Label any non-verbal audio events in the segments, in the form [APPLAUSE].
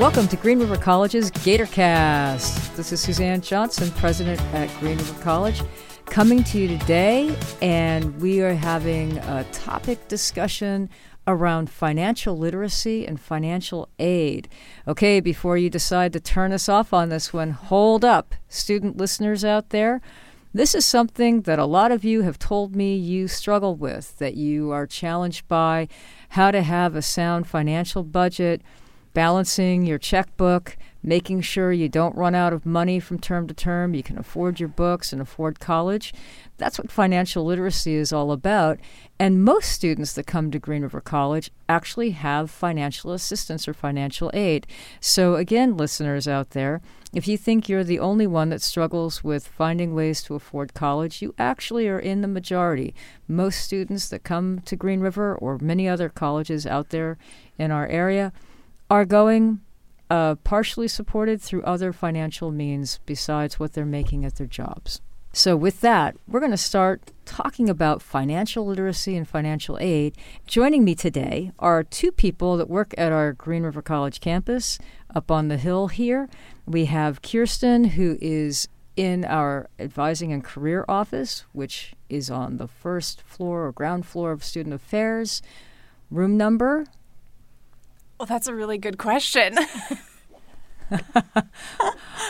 Welcome to Green River College's GatorCast. This is Suzanne Johnson, president at Green River College, coming to you today, and we are having a topic discussion around financial literacy and financial aid. Okay, before you decide to turn us off on this one, hold up, student listeners out there. This is something that a lot of you have told me you struggle with, that you are challenged by how to have a sound financial budget balancing your checkbook, making sure you don't run out of money from term to term, you can afford your books and afford college. That's what financial literacy is all about. And most students that come to Green River College actually have financial assistance or financial aid. So, again, listeners out there, if you think you're the only one that struggles with finding ways to afford college, you actually are in the majority. Most students that come to Green River or many other colleges out there in our area are going uh, partially supported through other financial means besides what they're making at their jobs. So, with that, we're going to start talking about financial literacy and financial aid. Joining me today are two people that work at our Green River College campus up on the hill here. We have Kirsten, who is in our advising and career office, which is on the first floor or ground floor of student affairs. Room number well, that's a really good question. [LAUGHS]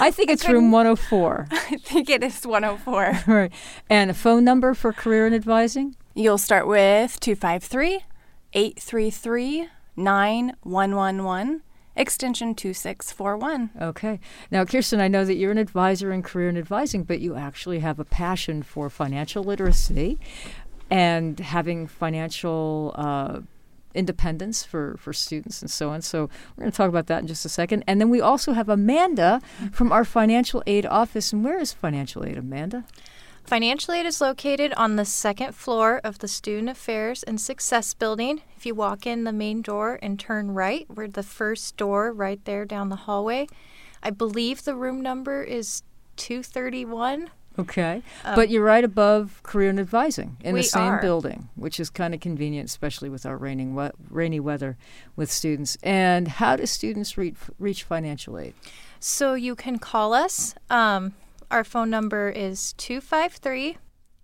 I think it's room 104. [LAUGHS] I think it is 104. [LAUGHS] right. And a phone number for career and advising? You'll start with 253 833 9111 extension 2641. Okay. Now, Kirsten, I know that you're an advisor in career and advising, but you actually have a passion for financial literacy and having financial uh, independence for, for students and so on. So we're going to talk about that in just a second. And then we also have Amanda from our financial aid office. And where is financial aid, Amanda? Financial aid is located on the second floor of the Student Affairs and Success Building. If you walk in the main door and turn right, we're the first door right there down the hallway. I believe the room number is 231. Okay. Um, but you're right above career and advising in the same are. building, which is kind of convenient, especially with our raining we- rainy weather with students. And how do students reach, reach financial aid? So you can call us. Um, our phone number is 253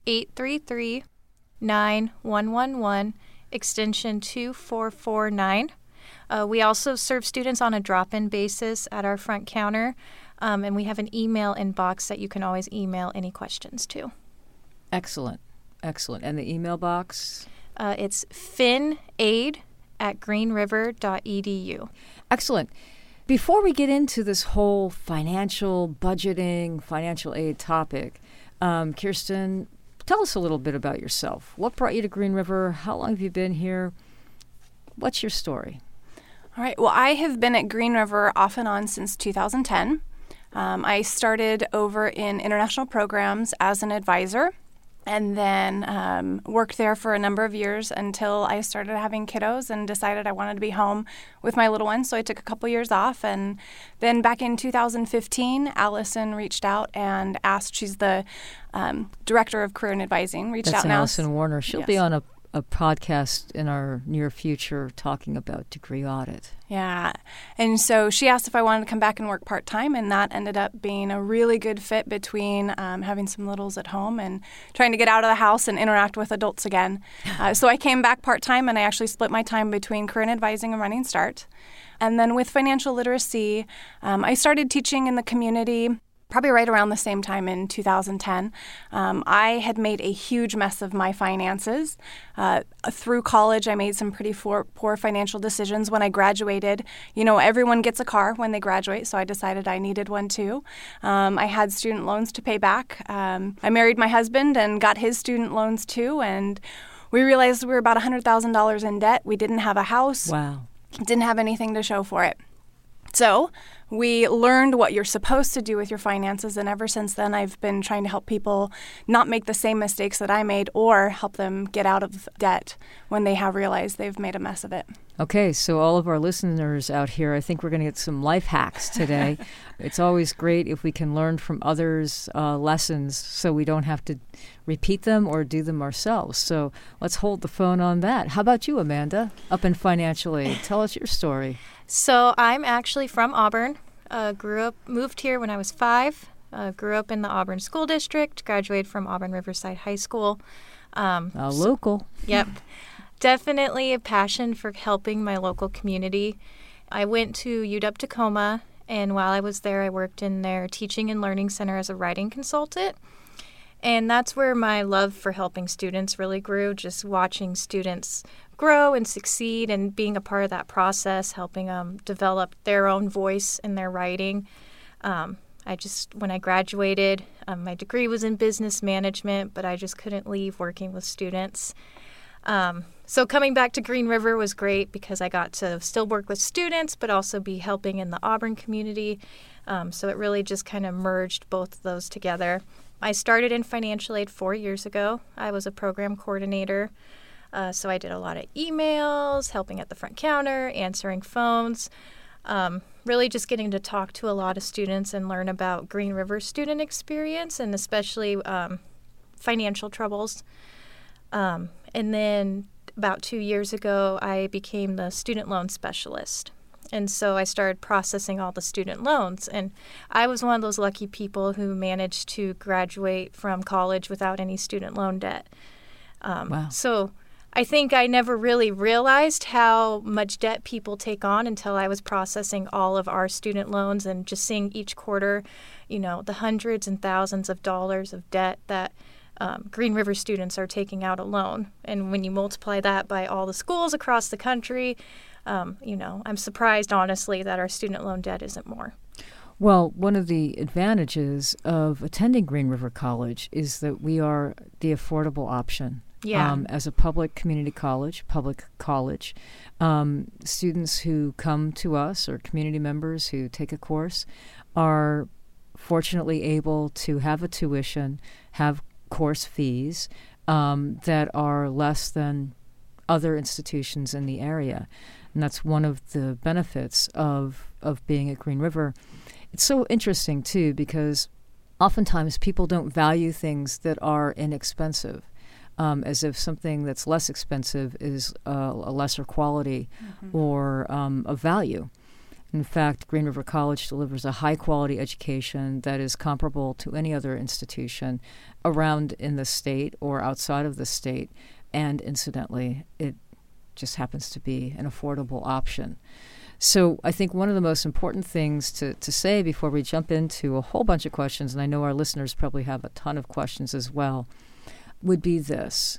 833 9111, extension 2449. Uh, we also serve students on a drop in basis at our front counter. Um, and we have an email inbox that you can always email any questions to. Excellent. Excellent. And the email box? Uh, it's finaid at greenriver.edu. Excellent. Before we get into this whole financial budgeting, financial aid topic, um, Kirsten, tell us a little bit about yourself. What brought you to Green River? How long have you been here? What's your story? All right. Well, I have been at Green River off and on since 2010. Um, I started over in international programs as an advisor and then um, worked there for a number of years until I started having kiddos and decided I wanted to be home with my little ones. So I took a couple years off. And then back in 2015, Allison reached out and asked, she's the um, director of career and advising, reached That's out and Allison Warner. She'll yes. be on a a podcast in our near future talking about degree audit. Yeah. And so she asked if I wanted to come back and work part time, and that ended up being a really good fit between um, having some littles at home and trying to get out of the house and interact with adults again. [LAUGHS] Uh, so I came back part time, and I actually split my time between career and advising and running start. And then with financial literacy, um, I started teaching in the community probably right around the same time in 2010. Um, I had made a huge mess of my finances. Uh, through college, I made some pretty poor, poor financial decisions. When I graduated, you know, everyone gets a car when they graduate, so I decided I needed one too. Um, I had student loans to pay back. Um, I married my husband and got his student loans too, and we realized we were about $100,000 in debt. We didn't have a house. Wow. Didn't have anything to show for it. So we learned what you're supposed to do with your finances, and ever since then, I've been trying to help people not make the same mistakes that I made or help them get out of debt when they have realized they've made a mess of it. Okay, so all of our listeners out here, I think we're going to get some life hacks today. [LAUGHS] it's always great if we can learn from others' uh, lessons so we don't have to repeat them or do them ourselves. So let's hold the phone on that. How about you, Amanda, up in financial aid? Tell us your story. So I'm actually from Auburn. Uh, grew up, moved here when I was five. Uh, grew up in the Auburn School District. Graduated from Auburn Riverside High School. Um, a local. Yep. Definitely a passion for helping my local community. I went to UW Tacoma, and while I was there, I worked in their teaching and learning center as a writing consultant. And that's where my love for helping students really grew, just watching students grow and succeed and being a part of that process, helping them develop their own voice in their writing. Um, I just, when I graduated, um, my degree was in business management, but I just couldn't leave working with students. Um, so coming back to Green River was great because I got to still work with students, but also be helping in the Auburn community. Um, so it really just kind of merged both of those together. I started in financial aid four years ago. I was a program coordinator. Uh, so I did a lot of emails, helping at the front counter, answering phones, um, really just getting to talk to a lot of students and learn about Green River student experience and especially um, financial troubles. Um, and then about two years ago, I became the student loan specialist. And so I started processing all the student loans. And I was one of those lucky people who managed to graduate from college without any student loan debt. Um, wow. So I think I never really realized how much debt people take on until I was processing all of our student loans and just seeing each quarter, you know, the hundreds and thousands of dollars of debt that um, Green River students are taking out alone. And when you multiply that by all the schools across the country, um, you know, I'm surprised, honestly, that our student loan debt isn't more. Well, one of the advantages of attending Green River College is that we are the affordable option. Yeah. Um, as a public community college, public college, um, students who come to us or community members who take a course are fortunately able to have a tuition, have course fees um, that are less than other institutions in the area. And that's one of the benefits of, of being at Green River. It's so interesting, too, because oftentimes people don't value things that are inexpensive. Um, as if something that's less expensive is uh, a lesser quality mm-hmm. or um, of value. In fact, Green River College delivers a high quality education that is comparable to any other institution around in the state or outside of the state. And incidentally, it just happens to be an affordable option. So I think one of the most important things to, to say before we jump into a whole bunch of questions, and I know our listeners probably have a ton of questions as well, would be this.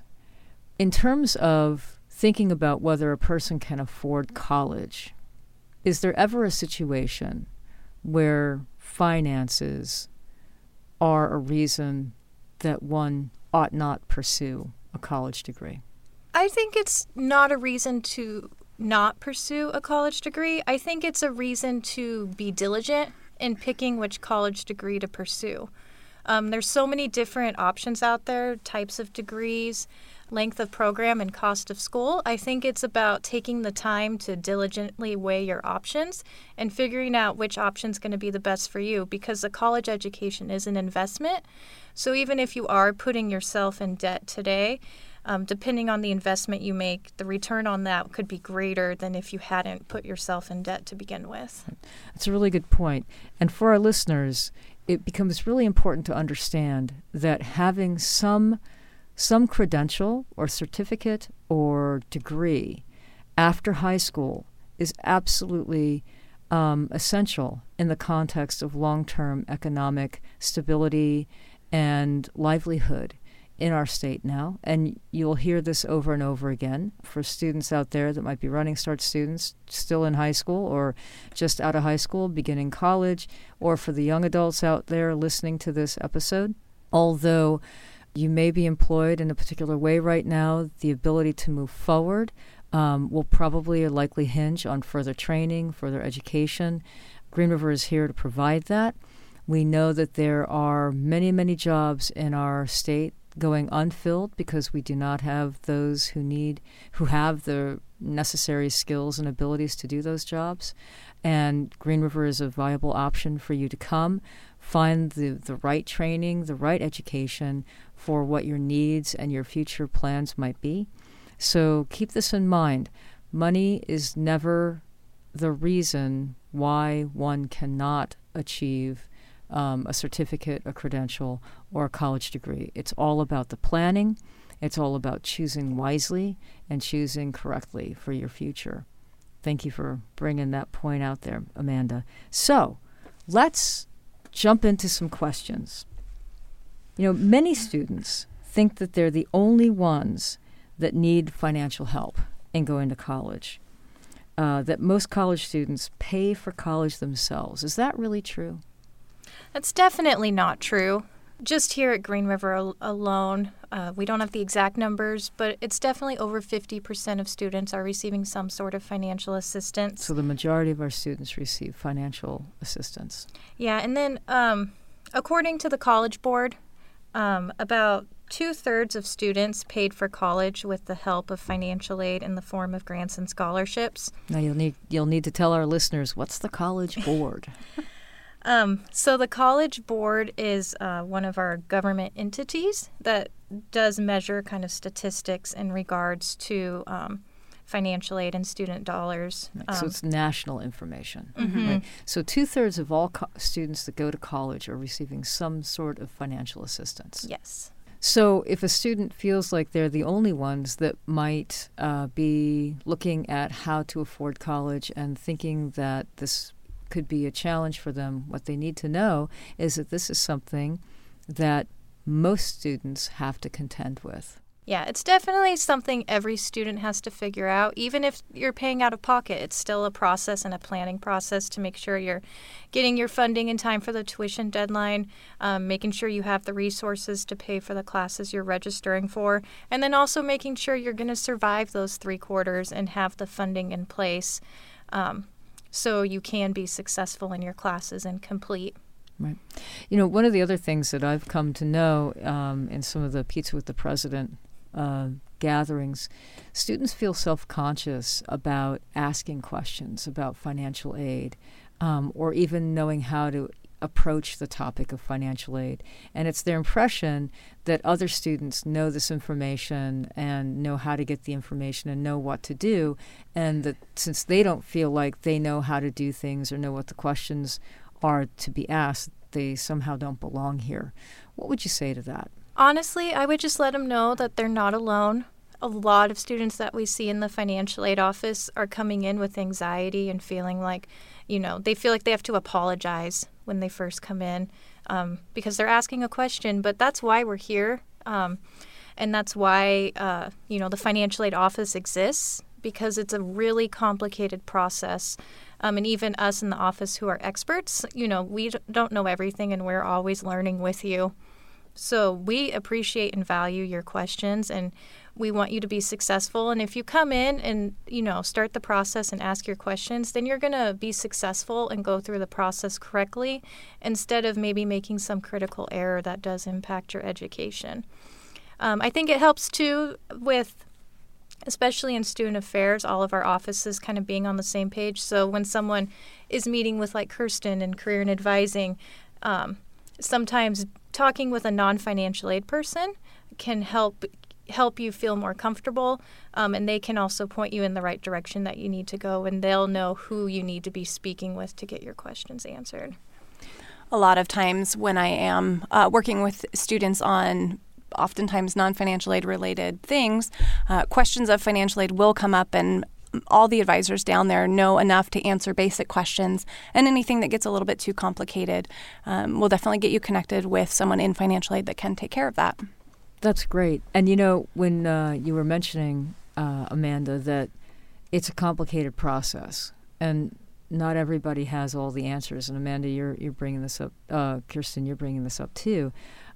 In terms of thinking about whether a person can afford college, is there ever a situation where finances are a reason that one ought not pursue a college degree? I think it's not a reason to not pursue a college degree. I think it's a reason to be diligent in picking which college degree to pursue. Um, there's so many different options out there, types of degrees length of program and cost of school. I think it's about taking the time to diligently weigh your options and figuring out which option is going to be the best for you because a college education is an investment. So even if you are putting yourself in debt today, um, depending on the investment you make, the return on that could be greater than if you hadn't put yourself in debt to begin with. That's a really good point. And for our listeners, it becomes really important to understand that having some some credential or certificate or degree after high school is absolutely um, essential in the context of long term economic stability and livelihood in our state now. And you'll hear this over and over again for students out there that might be running start students still in high school or just out of high school, beginning college, or for the young adults out there listening to this episode. Although you may be employed in a particular way right now. The ability to move forward um, will probably or likely hinge on further training, further education. Green River is here to provide that. We know that there are many, many jobs in our state going unfilled because we do not have those who need, who have the necessary skills and abilities to do those jobs. And Green River is a viable option for you to come, find the, the right training, the right education for what your needs and your future plans might be. So keep this in mind. Money is never the reason why one cannot achieve um, a certificate, a credential, or a college degree. It's all about the planning. It's all about choosing wisely and choosing correctly for your future. Thank you for bringing that point out there, Amanda. So let's jump into some questions. You know, many students think that they're the only ones that need financial help in going to college. Uh, that most college students pay for college themselves. Is that really true? That's definitely not true. Just here at Green River al- alone, uh, we don't have the exact numbers, but it's definitely over 50% of students are receiving some sort of financial assistance. So the majority of our students receive financial assistance. Yeah, and then um, according to the College Board, um, about two thirds of students paid for college with the help of financial aid in the form of grants and scholarships. Now you'll need you'll need to tell our listeners what's the College Board. [LAUGHS] Um, so the College Board is uh, one of our government entities that does measure kind of statistics in regards to um, financial aid and student dollars. Right, so Um, it's national information. mhm. Right. So two thirds of all co- students that go to college are receiving some sort of financial assistance. Yes. So if a student feels like they're the only ones that might uh, be looking at how to afford college and thinking that this could be a challenge for them, what they need to know is that this is something that most students have to contend with. Yeah, it's definitely something every student has to figure out. Even if you're paying out of pocket, it's still a process and a planning process to make sure you're getting your funding in time for the tuition deadline, um, making sure you have the resources to pay for the classes you're registering for, and then also making sure you're going to survive those three quarters and have the funding in place um, so you can be successful in your classes and complete. Right. You know, one of the other things that I've come to know um, in some of the Pizza with the President uh, gatherings, students feel self conscious about asking questions about financial aid um, or even knowing how to approach the topic of financial aid. And it's their impression that other students know this information and know how to get the information and know what to do. And that since they don't feel like they know how to do things or know what the questions are to be asked, they somehow don't belong here. What would you say to that? Honestly, I would just let them know that they're not alone. A lot of students that we see in the financial aid office are coming in with anxiety and feeling like, you know, they feel like they have to apologize when they first come in um, because they're asking a question. But that's why we're here. Um, and that's why, uh, you know, the financial aid office exists because it's a really complicated process. Um, and even us in the office who are experts, you know, we don't know everything and we're always learning with you. So we appreciate and value your questions and we want you to be successful. And if you come in and you know start the process and ask your questions then you're going to be successful and go through the process correctly instead of maybe making some critical error that does impact your education. Um, i think it helps too with especially in student affairs all of our offices kind of being on the same page. So when someone is meeting with like kirsten in career and advising um, sometimes talking with a non-financial aid person can help help you feel more comfortable um, and they can also point you in the right direction that you need to go and they'll know who you need to be speaking with to get your questions answered. A lot of times when I am uh, working with students on oftentimes non financial aid related things, uh, questions of financial aid will come up, and all the advisors down there know enough to answer basic questions. And anything that gets a little bit too complicated, um, will definitely get you connected with someone in financial aid that can take care of that. That's great. And you know, when uh, you were mentioning, uh, Amanda, that it's a complicated process and not everybody has all the answers. And Amanda, you're, you're bringing this up, uh, Kirsten, you're bringing this up too.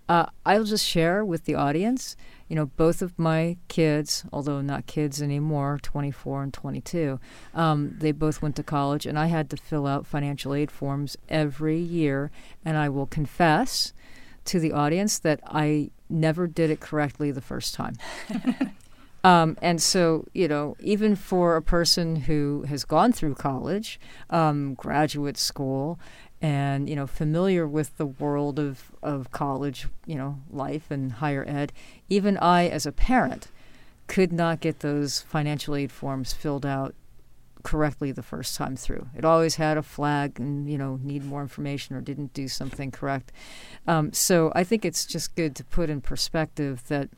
Uh, I'll just share with the audience, you know, both of my kids, although not kids anymore, 24 and 22, um, they both went to college, and I had to fill out financial aid forms every year. And I will confess to the audience that I never did it correctly the first time. [LAUGHS] Um, and so, you know, even for a person who has gone through college, um, graduate school, and, you know, familiar with the world of, of college, you know, life and higher ed, even I, as a parent, could not get those financial aid forms filled out correctly the first time through. It always had a flag and, you know, need more information or didn't do something correct. Um, so I think it's just good to put in perspective that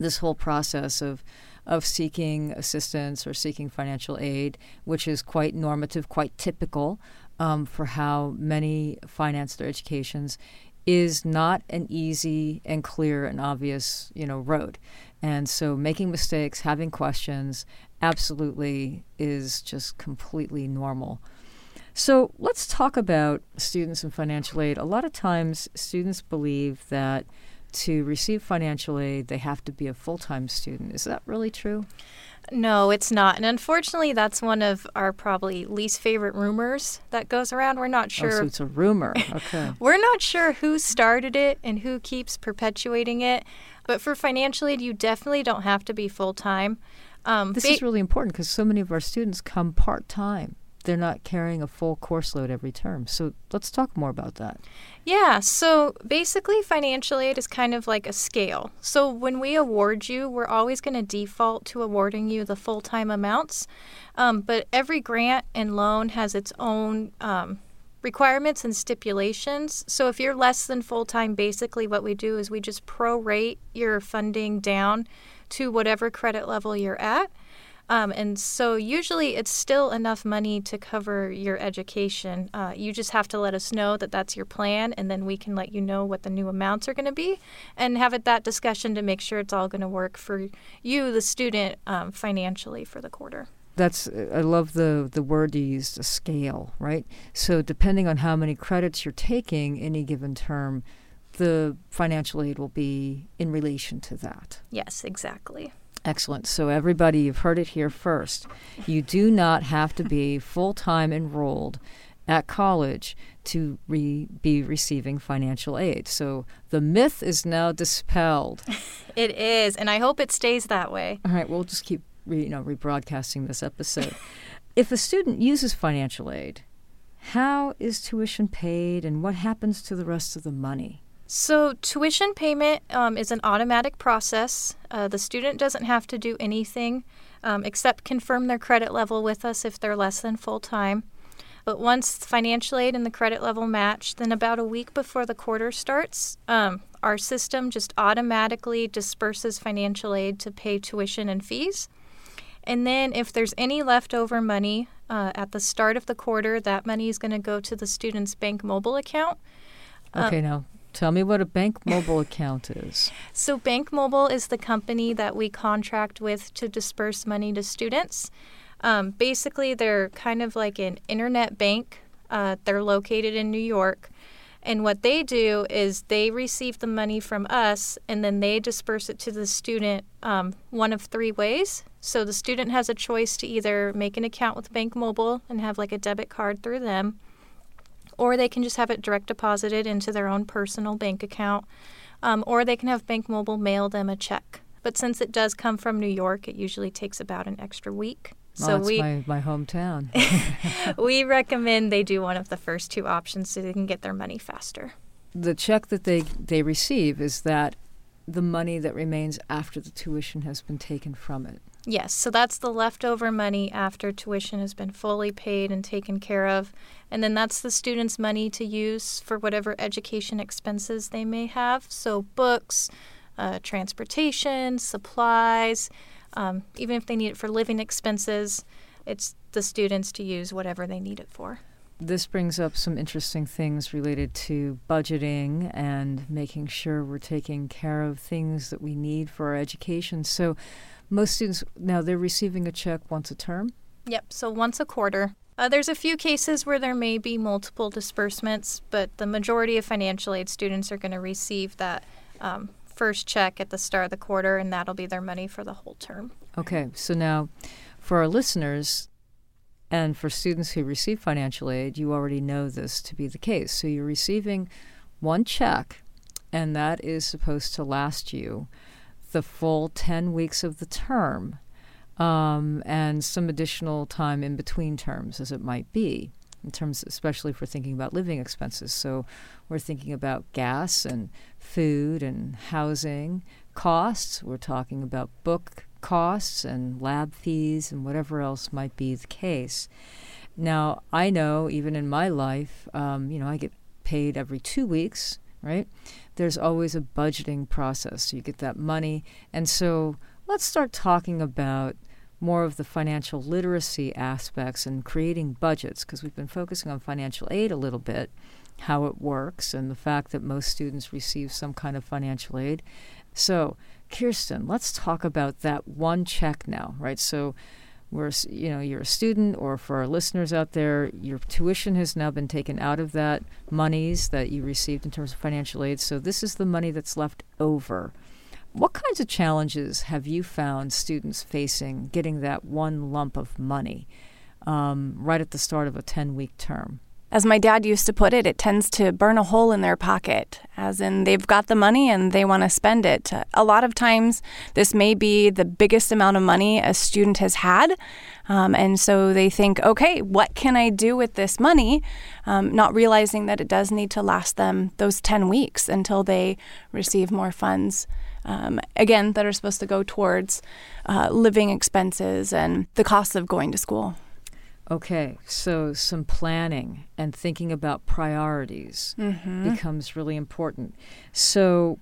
this whole process of of seeking assistance or seeking financial aid, which is quite normative, quite typical um, for how many finance their educations, is not an easy and clear and obvious, you know, road. And so making mistakes, having questions, absolutely is just completely normal. So let's talk about students and financial aid. A lot of times, students believe that to receive financial aid, they have to be a full time student. Is that really true? No, it's not. And unfortunately, that's one of our probably least favorite rumors that goes around. We're not sure. Oh, so it's a rumor. Okay. [LAUGHS] We're not sure who started it and who keeps perpetuating it. But for financial aid, you definitely don't have to be full time. Um, this ba- is really important because so many of our students come part time they're not carrying a full course load every term. So let's talk more about that. Yeah, so basically, financial aid is kind of like a scale. So when we award you, we're always going to default to awarding you the full time amounts. Um, but every grant and loan has its own um, requirements and stipulations. So if you're less than full time, basically what we do is we just prorate your funding down to whatever credit level you're at. Um, and so usually it's still enough money to cover your education. Uh, you just have to let us know that that's your plan, and then we can let you know what the new amounts are going to be and have it that discussion to make sure it's all going to work for you, the student, um, financially for the quarter. That's I love the the word you used, a scale, right? So depending on how many credits you're taking any given term, the financial aid will be in relation to that. Yes, exactly. Excellent. So, everybody, you've heard it here first. You do not have to be [LAUGHS] full time enrolled at college to re- be receiving financial aid. So, the myth is now dispelled. [LAUGHS] it is, and I hope it stays that way. All right, we'll just keep re- you know, rebroadcasting this episode. if a student uses financial aid, how is tuition paid and what happens to the rest of the money? So, tuition payment um, is an automatic process. Uh, the student doesn't have to do anything um, except confirm their credit level with us if they're less than full time. But once financial aid and the credit level match, then about a week before the quarter starts, um, our system just automatically disperses financial aid to pay tuition and fees. And then, if there's any leftover money uh, at the start of the quarter, that money is going to go to the student's bank mobile account. Okay, um, now Tell me what a Bank Mobile account is. So, Bank Mobile is the company that we contract with to disperse money to students. Um, basically, they're kind of like an internet bank. Uh, they're located in New York. And what they do is they receive the money from us and then they disperse it to the student um, one of three ways. So the student has a choice to either make an account with Bank Mobile and have like a debit card through them, or they can just have it direct deposited into their own personal bank account, um, or they can have Bank Mobile mail them a check. But since it does come from New York, it usually takes about an extra week. So oh, we, my, my hometown. [LAUGHS] [LAUGHS] we recommend they do one of the first two options so they can get their money faster. The check that they, they receive is that the money that remains after the tuition has been taken from it. Yes, so that's the leftover money after tuition has been fully paid and taken care of. And then that's the student's money to use for whatever education expenses they may have. So, books, uh, transportation, supplies, um, even if they need it for living expenses, it's the students to use whatever they need it for. This brings up some interesting things related to budgeting and making sure we're taking care of things that we need for our education. So, most students now they're receiving a check once a term. Yep, so once a quarter. Uh, there's a few cases where there may be multiple disbursements, but the majority of financial aid students are going to receive that um, first check at the start of the quarter, and that'll be their money for the whole term. Okay, so now for our listeners and for students who receive financial aid, you already know this to be the case. So you're receiving one check, and that is supposed to last you the full 10 weeks of the term um, and some additional time in between terms, as it might be, in terms, especially we're thinking about living expenses. So we're thinking about gas and food and housing costs. We're talking about book costs and lab fees and whatever else might be the case. Now, I know even in my life, um, you know, I get paid every two weeks, right? There's always a budgeting process. So you get that money. And so let's start talking about more of the financial literacy aspects and creating budgets because we've been focusing on financial aid a little bit, how it works, and the fact that most students receive some kind of financial aid. So, Kirsten, let's talk about that one check now, right? So, we're, you know, you're a student, or for our listeners out there, your tuition has now been taken out of that monies that you received in terms of financial aid. So, this is the money that's left over. What kinds of challenges have you found students facing getting that one lump of money um, right at the start of a 10 week term? As my dad used to put it, it tends to burn a hole in their pocket, as in they've got the money and they want to spend it. A lot of times, this may be the biggest amount of money a student has had. Um, and so they think, okay, what can I do with this money? Um, not realizing that it does need to last them those 10 weeks until they receive more funds um, again, that are supposed to go towards uh, living expenses and the cost of going to school. Okay, so some planning and thinking about priorities mm-hmm. becomes really important. So,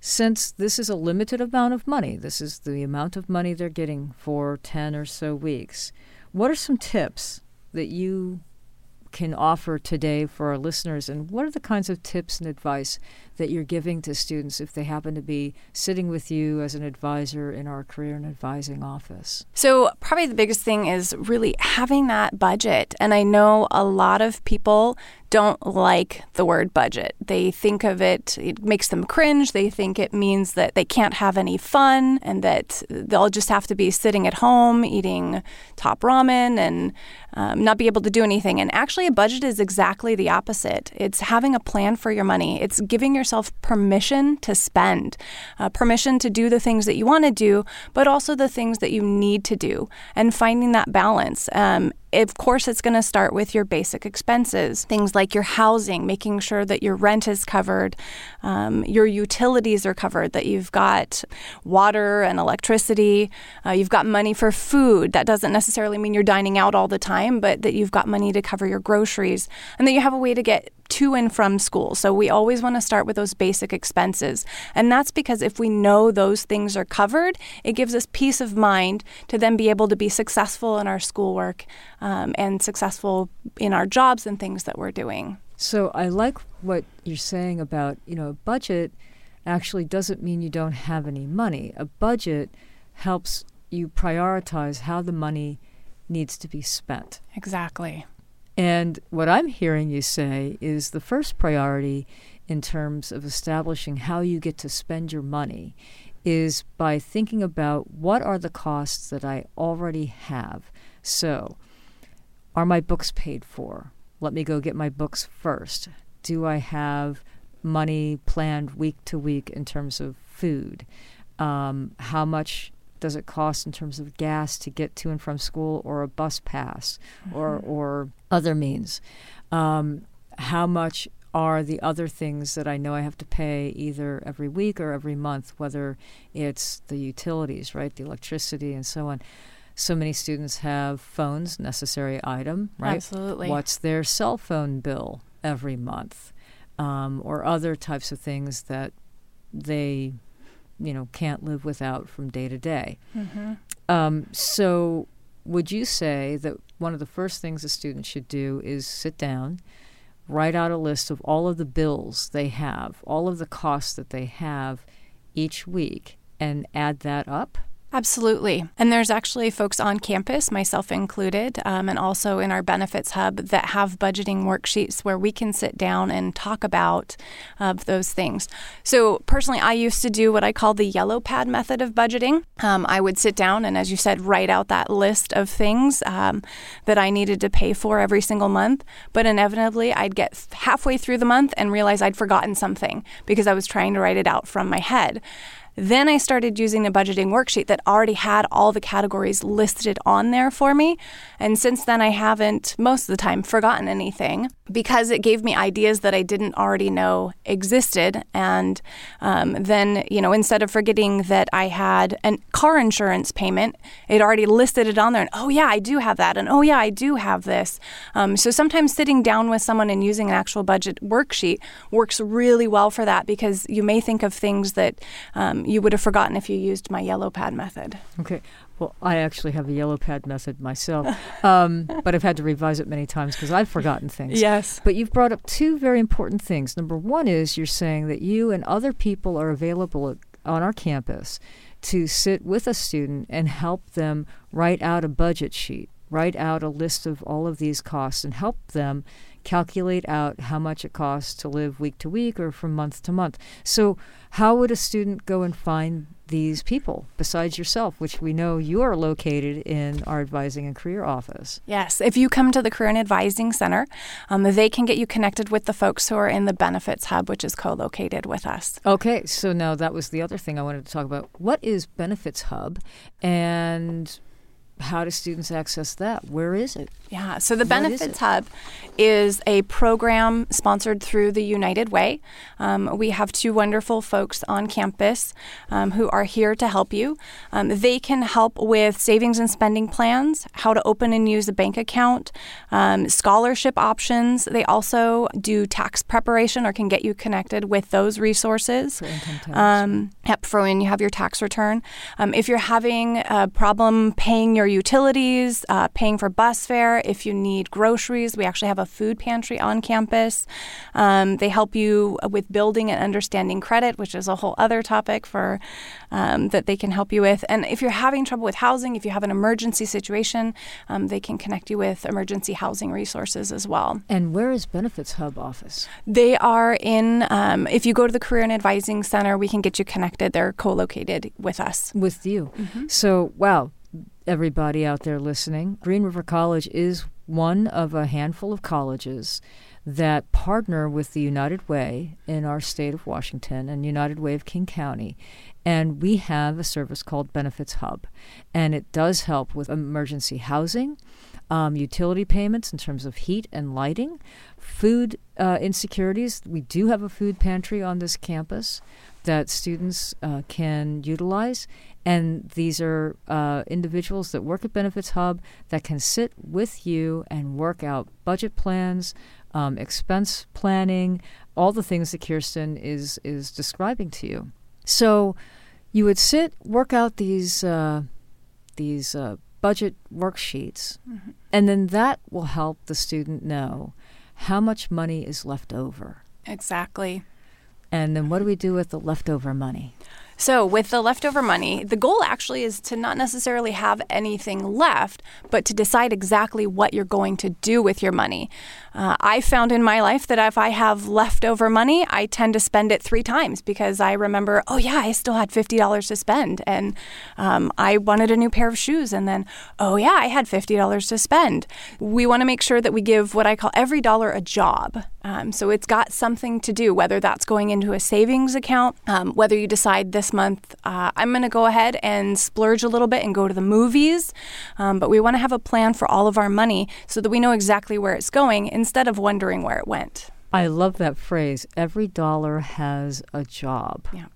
since this is a limited amount of money, this is the amount of money they're getting for 10 or so weeks, what are some tips that you can offer today for our listeners? And what are the kinds of tips and advice that you're giving to students if they happen to be sitting with you as an advisor in our career and advising office? So, probably the biggest thing is really having that budget. And I know a lot of people don't like the word budget. They think of it, it makes them cringe. They think it means that they can't have any fun and that they'll just have to be sitting at home eating top ramen and um, not be able to do anything. And actually, a budget is exactly the opposite it's having a plan for your money, it's giving yourself permission to spend, uh, permission to do the things that you want to do, but also the things that you need to do, and finding that balance. Um, of course, it's going to start with your basic expenses, things like your housing, making sure that your rent is covered, um, your utilities are covered, that you've got water and electricity, uh, you've got money for food. That doesn't necessarily mean you're dining out all the time, but that you've got money to cover your groceries, and that you have a way to get to and from school. So we always want to start with those basic expenses. And that's because if we know those things are covered, it gives us peace of mind to then be able to be successful in our schoolwork um, and successful in our jobs and things that we're doing. So I like what you're saying about, you know, a budget actually doesn't mean you don't have any money. A budget helps you prioritize how the money needs to be spent. Exactly. And what I'm hearing you say is the first priority in terms of establishing how you get to spend your money is by thinking about what are the costs that I already have. So, are my books paid for? Let me go get my books first. Do I have money planned week to week in terms of food? Um, how much does it cost in terms of gas to get to and from school or a bus pass mm-hmm. or, or other means? Um, how much are the other things that I know I have to pay either every week or every month, whether it's the utilities, right, the electricity and so on. So many students have phones, necessary item, right? Absolutely. What's their cell phone bill every month, um, or other types of things that they you know can't live without from day to day. Mm-hmm. Um, so, would you say that one of the first things a student should do is sit down, write out a list of all of the bills they have, all of the costs that they have each week, and add that up? Absolutely. And there's actually folks on campus, myself included, um, and also in our benefits hub that have budgeting worksheets where we can sit down and talk about uh, those things. So, personally, I used to do what I call the yellow pad method of budgeting. Um, I would sit down and, as you said, write out that list of things um, that I needed to pay for every single month. But inevitably, I'd get halfway through the month and realize I'd forgotten something because I was trying to write it out from my head Then I started using a budgeting worksheet that already had all the categories listed on there for me. And since then, I haven't, most of the time, forgotten anything because it gave me ideas that I didn't already know existed. And um, then, you know, instead of forgetting that I had a car insurance payment, it already listed it on there. And oh, yeah, I do have that. And oh, yeah, I do have this. Um, so sometimes sitting down with someone and using an actual budget worksheet works really well for that because you may think of things that um, you would have forgotten if you used my yellow pad method. Okay. Well, I actually have a yellow pad method myself, um, [LAUGHS] but I've had to revise it many times because I've forgotten things. Yes. But you've brought up two very important things. Number one is you're saying that you and other people are available on our campus to sit with a student and help them write out a budget sheet, write out a list of all of these costs, and help them calculate out how much it costs to live week to week or from month to month. So, how would a student go and find these people besides yourself, which we know you are located in our advising and career office? Yes. If you come to the Career and Advising Center, um, they can get you connected with the folks who are in the Benefits Hub, which is co located with us. Okay. So, now that was the other thing I wanted to talk about. What is Benefits Hub? And how do students access that? Where is it? Yeah, so the Benefits Hub is a program sponsored through the United Way. Um, we have two wonderful folks on campus um, who are here to help you. Um, they can help with savings and spending plans, how to open and use a bank account, um, scholarship options. They also do tax preparation or can get you connected with those resources. For income tax. Um, yep, for when you have your tax return. Um, if you're having a problem paying your utilities, uh, paying for bus fare, if you need groceries, we actually have a food pantry on campus. Um, they help you with building and understanding credit, which is a whole other topic for um, that they can help you with. And if you're having trouble with housing, if you have an emergency situation, um, they can connect you with emergency housing resources as well. And where is Benefits Hub office? They are in. Um, if you go to the Career and Advising Center, we can get you connected. They're co-located with us. With you. So, wow, everybody out there listening, Green River College is one of a handful of colleges that partner with the United Way in our state of Washington and United Way of King County. And we have a service called Benefits Hub. And it does help with emergency housing, um, utility payments in terms of heat and lighting, food uh, insecurities. We do have a food pantry on this campus that students uh, can utilize. And these are uh, individuals that work at Benefits Hub that can sit with you and work out budget plans, um, expense planning, all the things that Kirsten is is describing to you. So you would sit, work out these uh, these uh, budget worksheets, mm-hmm. and then that will help the student know how much money is left over. Exactly. And then what do we do with the leftover money? So, with the leftover money, the goal actually is to not necessarily have anything left, but to decide exactly what you're going to do with your money. Uh, I found in my life that if I have leftover money, I tend to spend it three times because I remember, oh, yeah, I still had $50 to spend. And um, I wanted a new pair of shoes. And then, oh, yeah, I had $50 to spend. We want to make sure that we give what I call every dollar a job. Um, so, it's got something to do, whether that's going into a savings account, um, whether you decide this month, uh, I'm going to go ahead and splurge a little bit and go to the movies. Um, but we want to have a plan for all of our money so that we know exactly where it's going instead of wondering where it went. I love that phrase. Every dollar has a job. Yeah.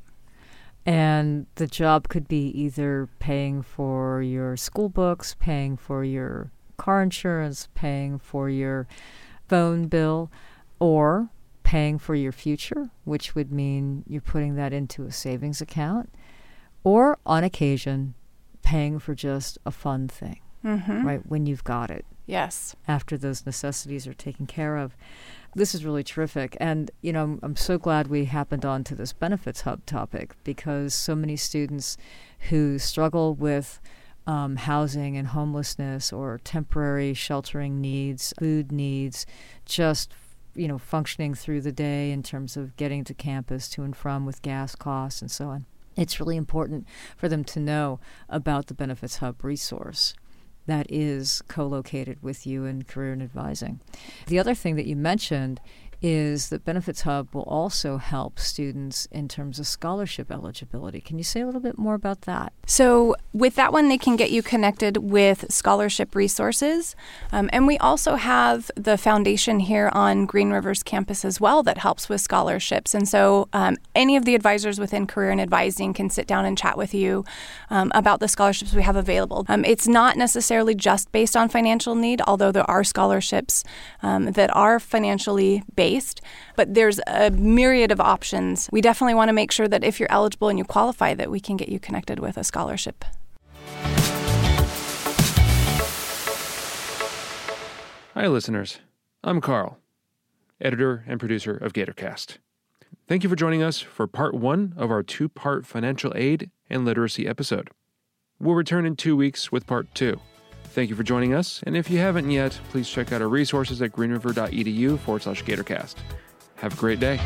And the job could be either paying for your school books, paying for your car insurance, paying for your phone bill, or paying for your future, which would mean you're putting that into a savings account, or on occasion, paying for just a fun thing, Mm-hmm. right? When you've got it Yes. after those necessities are taken care of. This is really terrific. And, you know, I'm, I'm so glad we happened on to this Benefits Hub topic because so many students who struggle with um, housing and homelessness or temporary sheltering needs, food needs, just you know functioning through the day in terms of getting to campus to and from with gas costs and so on. It's really important for them to know about the Benefits Hub resource that is co located with you in career and advising. The other thing that you mentioned is that Benefits Hub will also help students in terms of scholarship eligibility. Can you say a little bit more about that? So, with that one, they can get you connected with scholarship resources. Um, and we also have the foundation here on Green Rivers campus as well that helps with scholarships. And so, um, any of the advisors within Career and Advising can sit down and chat with you um, about the scholarships we have available. Um, it's not necessarily just based on financial need, although there are scholarships um, that are financially based based, but there's a myriad of options. We definitely want to make sure that if you're eligible and you qualify, that we can get you connected with a scholarship. Hi, listeners. I'm Carl, editor and producer of GatorCast. Thank you for joining us for part one of our two part financial aid and literacy episode. We'll return in two weeks with part two. Thank you for joining us, and if you haven't yet, please check out our resources at greenriver.edu forward slash gatorcast. Have a great day.